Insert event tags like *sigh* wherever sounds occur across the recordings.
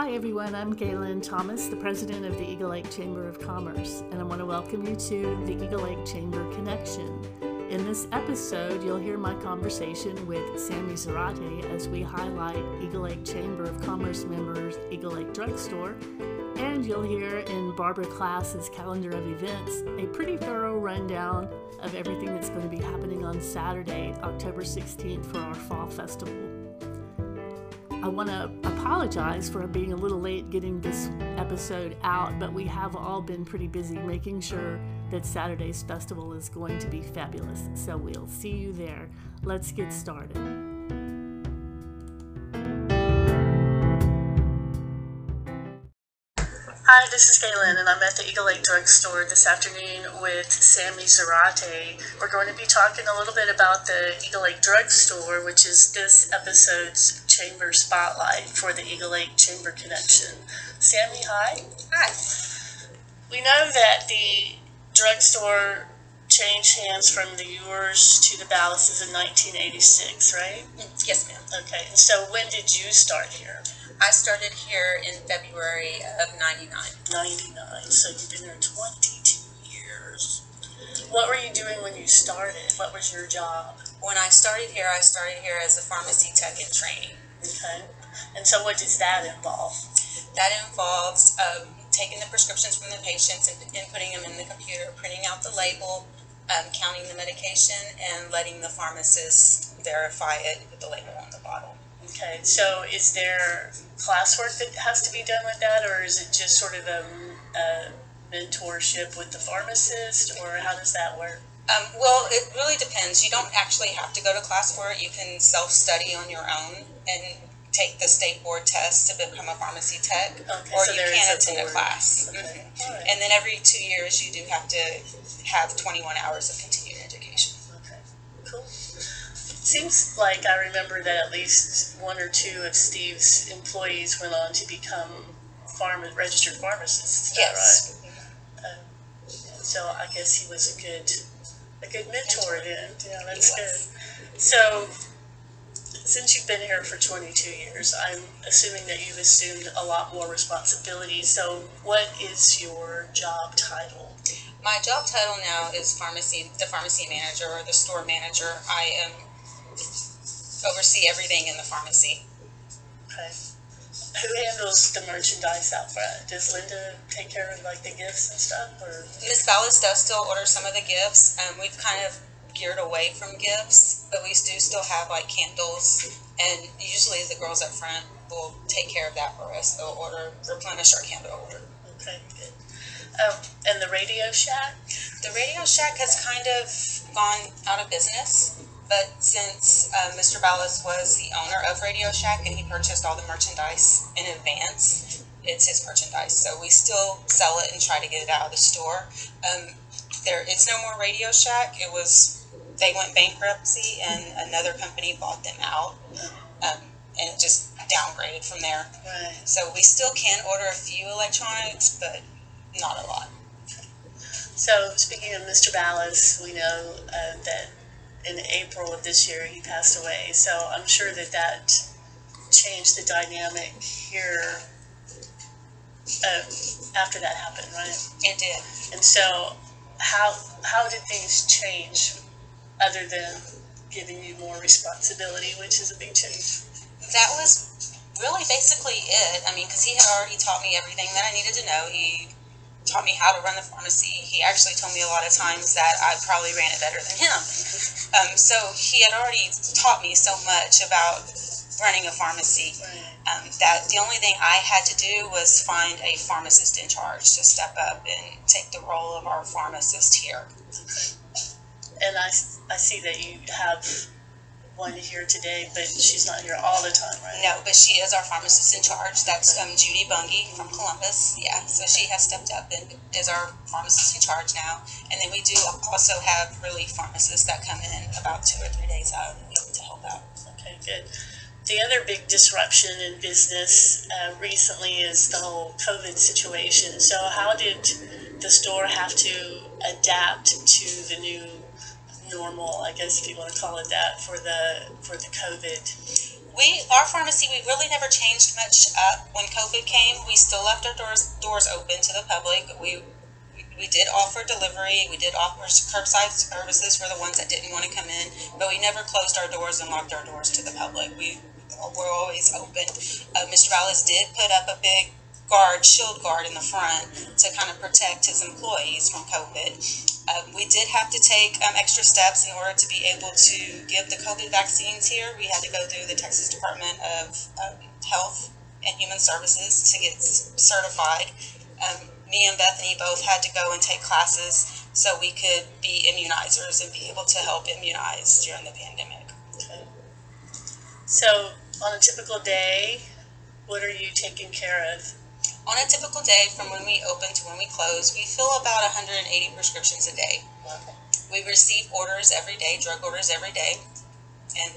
Hi, everyone. I'm Galen Thomas, the president of the Eagle Lake Chamber of Commerce, and I want to welcome you to the Eagle Lake Chamber Connection. In this episode, you'll hear my conversation with Sammi Zarate as we highlight Eagle Lake Chamber of Commerce members' Eagle Lake Drugstore, and you'll hear in Barbara Class's calendar of events a pretty thorough rundown of everything that's going to be happening on Saturday, October 16th, for our Fall Festival. I want to apologize for being a little late getting this episode out, but we have all been pretty busy making sure that Saturday's festival is going to be fabulous. So we'll see you there. Let's get started. Hi, this is Galen, and I'm at the Eagle Lake Drugstore this afternoon with Sammi Zarate. We're going to be talking a little bit about the Eagle Lake Drugstore, which is this episode's Chamber Spotlight for the Eagle Lake Chamber Connection. Sammi, hi. Hi. We know that the drugstore changed hands from the Ewers to the Ballases in 1986, right? Mm, yes, ma'am. Okay, and so when did you start here? I started here in February of 99. 99, so you've been here 22 years. What were you doing when you started? What was your job? When I started here, I started here as a pharmacy tech in training. Okay, and so what does that involve? That involves um, taking the prescriptions from the patients and putting them in the computer, printing out the label, um, counting the medication, and letting the pharmacist verify it with the label on the bottle. Okay, so is there classwork that has to be done with that, or is it just sort of a, a mentorship with the pharmacist, or how does that work? Um, well, it really depends. You don't actually have to go to class for it. You can self study on your own and take the state board test to become a pharmacy tech, Okay, or so you can a attend a class. Okay, Mhm. all right. And then every two years, you do have to have 21 hours of continuing education. Okay, cool. Seems like I remember that at least one or two of Steve's employees went on to become pharma, registered pharmacists. Is Yes. right? Um, so I guess he was a good, a good mentor then. Yeah, that's good. So, since you've been here for 22 years, I'm assuming that you've assumed a lot more responsibility. So, what is your job title? My job title now is pharmacy, the pharmacy manager or the store manager. I am oversee everything in the pharmacy. Okay. Who handles the merchandise out front? Does Linda take care of like the gifts and stuff, or Miss Ballas does still order some of the gifts. Um, we've kind of geared away from gifts, but we do still have like candles, and usually the girls up front will take care of that for us. They'll order, replenish our candle order. okay, good. Um, and the Radio Shack. The Radio Shack has kind of gone out of business, but since uh, Mr. Ballas was the owner of Radio Shack and he purchased all the merchandise in advance, it's his merchandise. So we still sell it and try to get it out of the store. Um, there is no more Radio Shack. It was they went bankruptcy and another company bought them out, um, and it just downgraded from there. Right. So we still can order a few electronics, but not a lot. So speaking of Mr. Ballas, we know uh, that in April of this year he passed away. So I'm sure that that changed the dynamic here. Uh, after that happened, right? It did. And so, how how did things change, other than giving you more responsibility, which is a big change? that was really basically it. I mean, because he had already taught me everything that I needed to know. He taught me how to run the pharmacy. He actually told me a lot of times that I probably ran it better than him. Um, so he had already taught me so much about running a pharmacy um, that the only thing I had to do was find a pharmacist in charge to step up and take the role of our pharmacist here. And I, I see that you have one here today, but she's not here all the time, right? No, but she is our pharmacist in charge. That's um, Judy Bungie from Columbus. Yeah, so she has stepped up and is our pharmacist in charge now. And then we do also have relief pharmacists that come in about two or three days out of the week to help out. Okay, good. The other big disruption in business uh, recently is the whole COVID situation. So, how did the store have to adapt to the new normal? I guess if you want to call it that for the for the COVID. we our pharmacy we really never changed much up when COVID came. We still left our doors doors open to the public. We we did offer delivery. We did offer curbside services for the ones that didn't want to come in, but we never closed our doors and locked our doors to the public. We were always open. Uh, Mr. Ballas did put up a big guard, shield guard in the front to kind of protect his employees from COVID. Um, we did have to take um, extra steps in order to be able to give the COVID vaccines here. We had to go through the Texas Department of um, Health and Human Services to get certified. Um, me and Bethany both had to go and take classes so we could be immunizers and be able to help immunize during the pandemic. Okay. So, on a typical day, what are you taking care of? On a typical day, from when we open to when we close, we fill about 180 prescriptions a day. Okay. We receive orders every day, drug orders every day, and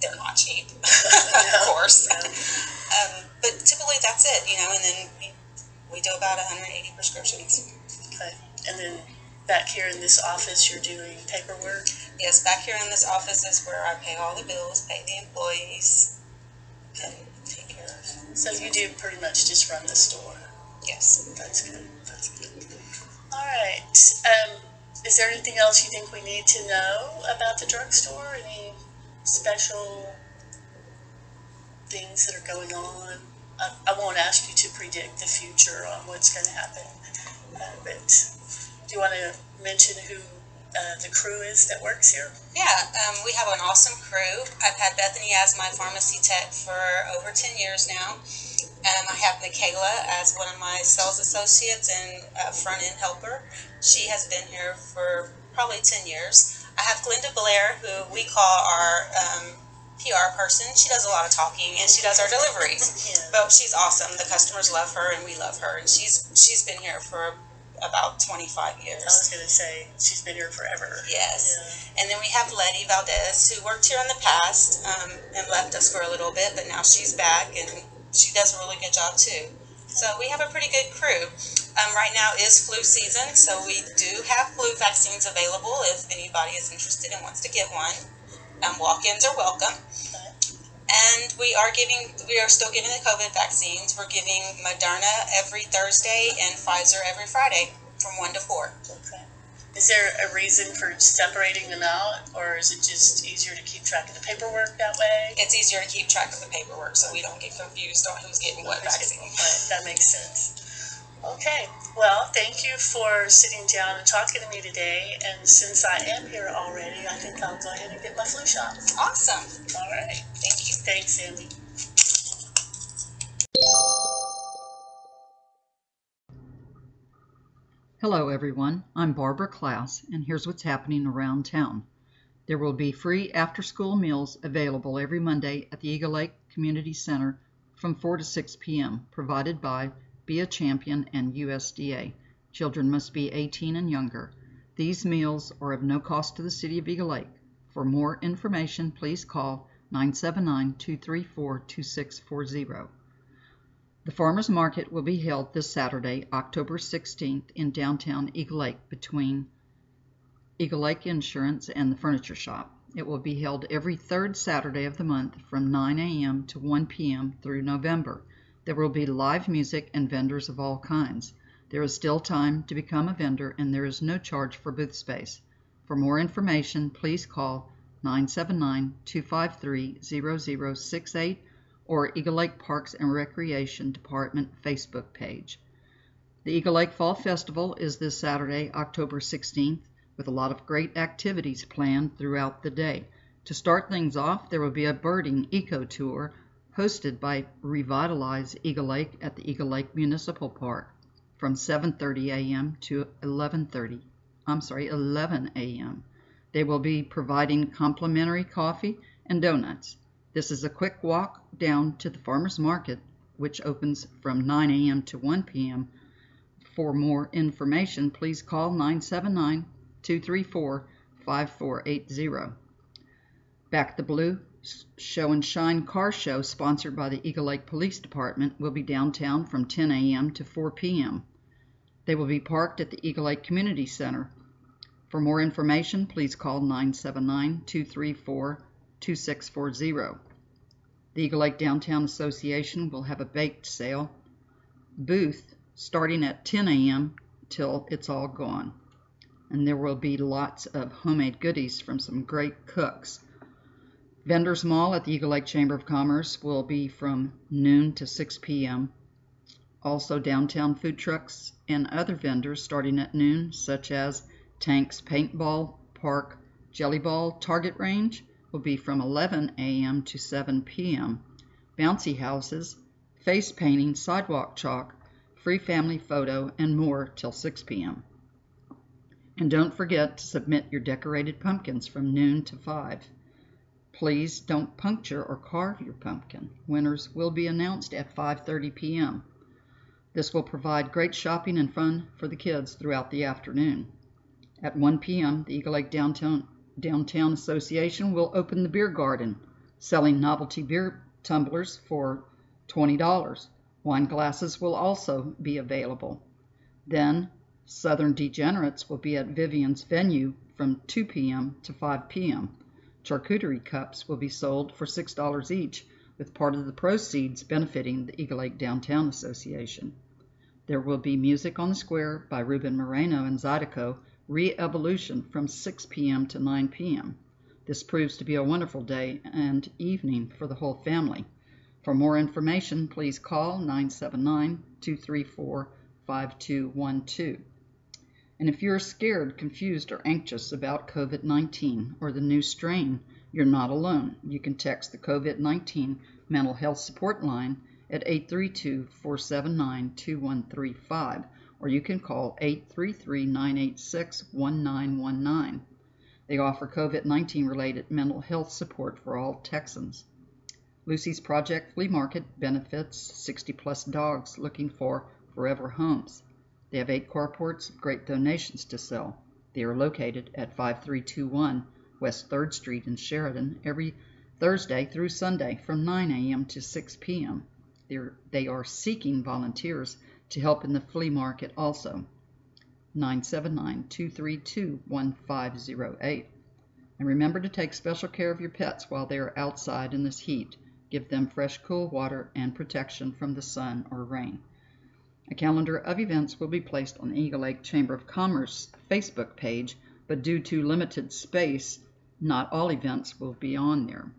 they're not cheap, *laughs* of course. Um, but typically, that's it, you know, and then we do about 180 prescriptions. Okay. And then back here in this office, you're doing paperwork? Yes, back here in this office is where I pay all the bills, pay the employees, and take care of. So you do pretty much just run the store? Yes. That's good. That's good. All right. Um, is there anything else you think we need to know about the drugstore? Any special things that are going on? I, I won't ask you to predict the future on what's going to happen, uh, but do you want to mention who uh, the crew is that works here? Yeah, um, we have an awesome crew. I've had Bethany as my pharmacy tech for over 10 years now. Um, I have Michaela as one of my sales associates and front end helper. She has been here for probably 10 years. I have Glenda Blair, who we call our um, PR person. She does a lot of talking and she does our deliveries. *laughs* yeah. But she's awesome. The customers love her and we love her. And she's she's been here for about 25 years. I was going to say, she's been here forever. Yes. Yeah. And then we have Letty Valdez, who worked here in the past um, and left us for a little bit, but now she's back and she does a really good job too. So we have a pretty good crew. Um, right now is flu season, so we do have flu vaccines available if anybody is interested and wants to get one and walk-ins are welcome. And we are giving, we are still giving the COVID vaccines. We're giving Moderna every Thursday and Pfizer every Friday from one to four. Okay. Is there a reason for separating them out, or is it just easier to keep track of the paperwork that way? It's easier to keep track of the paperwork so we don't get confused on who's getting what vaccine. That makes sense. Okay, well, thank you for sitting down and talking to me today. And since I am here already, I think I'll go ahead and get my flu shot. Awesome. All right. Thank you. Thanks, Sammi. Hello, everyone. I'm Barbara Class, and here's what's happening around town. There will be free after school meals available every Monday at the Eagle Lake Community Center from 4 to 6 p.m., provided by be a champion, and USDA. Children must be 18 and younger. These meals are of no cost to the City of Eagle Lake. For more information, please call 979-234-2640. The Farmers Market will be held this Saturday, October 16th in downtown Eagle Lake between Eagle Lake Insurance and the Furniture Shop. It will be held every third Saturday of the month from 9 a.m. to 1 p.m. through November. There will be live music and vendors of all kinds. There is still time to become a vendor and there is no charge for booth space. For more information, please call 979-253-0068 or Eagle Lake Parks and Recreation Department Facebook page. The Eagle Lake Fall Festival is this Saturday, October 16th, with a lot of great activities planned throughout the day. To start things off, there will be a birding eco tour hosted by Revitalize Eagle Lake at the Eagle Lake Municipal Park from 7:30 a.m. to 11:30. I'm sorry, 11 a.m. They will be providing complimentary coffee and donuts. This is a quick walk down to the farmers market, which opens from 9 a.m. to 1 p.m. For more information, please call 979 234 5480. Back the Blue Show and Shine Car Show, sponsored by the Eagle Lake Police Department, will be downtown from 10 a.m. to 4 p.m. They will be parked at the Eagle Lake Community Center. For more information, please call 979 234 2640. The Eagle Lake Downtown Association will have a baked sale booth starting at 10 a.m. till it's all gone. And there will be lots of homemade goodies from some great cooks. Vendors Mall at the Eagle Lake Chamber of Commerce will be from noon to 6 p.m. Also, downtown food trucks and other vendors starting at noon, such as Tank's Paintball Park Jelly Ball Target Range, will be from 11 a.m. to 7 p.m. Bouncy houses, face painting, sidewalk chalk, free family photo, and more till 6 p.m. And don't forget to submit your decorated pumpkins from noon to 5. Please don't puncture or carve your pumpkin. Winners will be announced at 5:30 p.m. This will provide great shopping and fun for the kids throughout the afternoon. At 1 p.m., the Eagle Lake Downtown, Downtown Association will open the beer garden, selling novelty beer tumblers for $20. Wine glasses will also be available. Then, Southern Degenerates will be at Vivian's venue from 2 p.m. to 5 p.m. Charcuterie cups will be sold for $6 each, with part of the proceeds benefiting the Eagle Lake Downtown Association. There will be music on the square by Ruben Moreno and Zydeco Re-Evolution from 6 p.m. to 9 p.m. This proves to be a wonderful day and evening for the whole family. For more information, please call 979 234 5212. And if you're scared, confused, or anxious about COVID 19 or the new strain, you're not alone. You can text the COVID 19 mental health support line at 832 479 2135 or you can call 833 986 1919. They offer COVID 19 related mental health support for all Texans. Lucy's Project Flea Market benefits 60 plus dogs looking for forever homes. They have eight carports of great donations to sell. They are located at 5321 West 3rd Street in Sheridan every Thursday through Sunday from 9 a.m. to 6 p.m. They're, they are seeking volunteers to help in the flea market also. 979-232-1508. And remember to take special care of your pets while they are outside in this heat. Give them fresh, cool water and protection from the sun or rain. A calendar of events will be placed on the Eagle Lake Chamber of Commerce Facebook page, but due to limited space, not all events will be on there.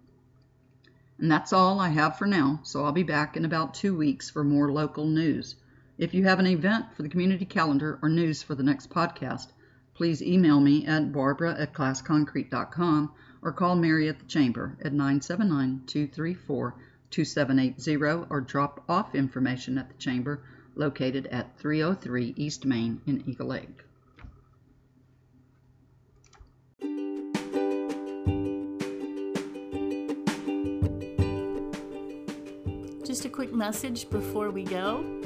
And that's all I have for now, so I'll be back in about two weeks for more local news. If you have an event for the community calendar or news for the next podcast, please email me at barbara at classconcrete.com or call Mary at the Chamber at 979 234 2780 or drop off information at the Chamber located at 303 East Main in Eagle Lake. Just a quick message before we go.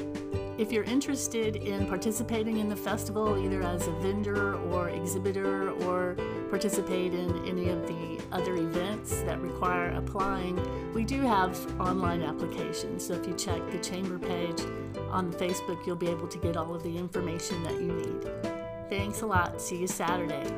If you're interested in participating in the festival, either as a vendor or exhibitor, or participate in any of the other events that require applying, we do have online applications. So if you check the chamber page on Facebook, you'll be able to get all of the information that you need. Thanks a lot. See you Saturday.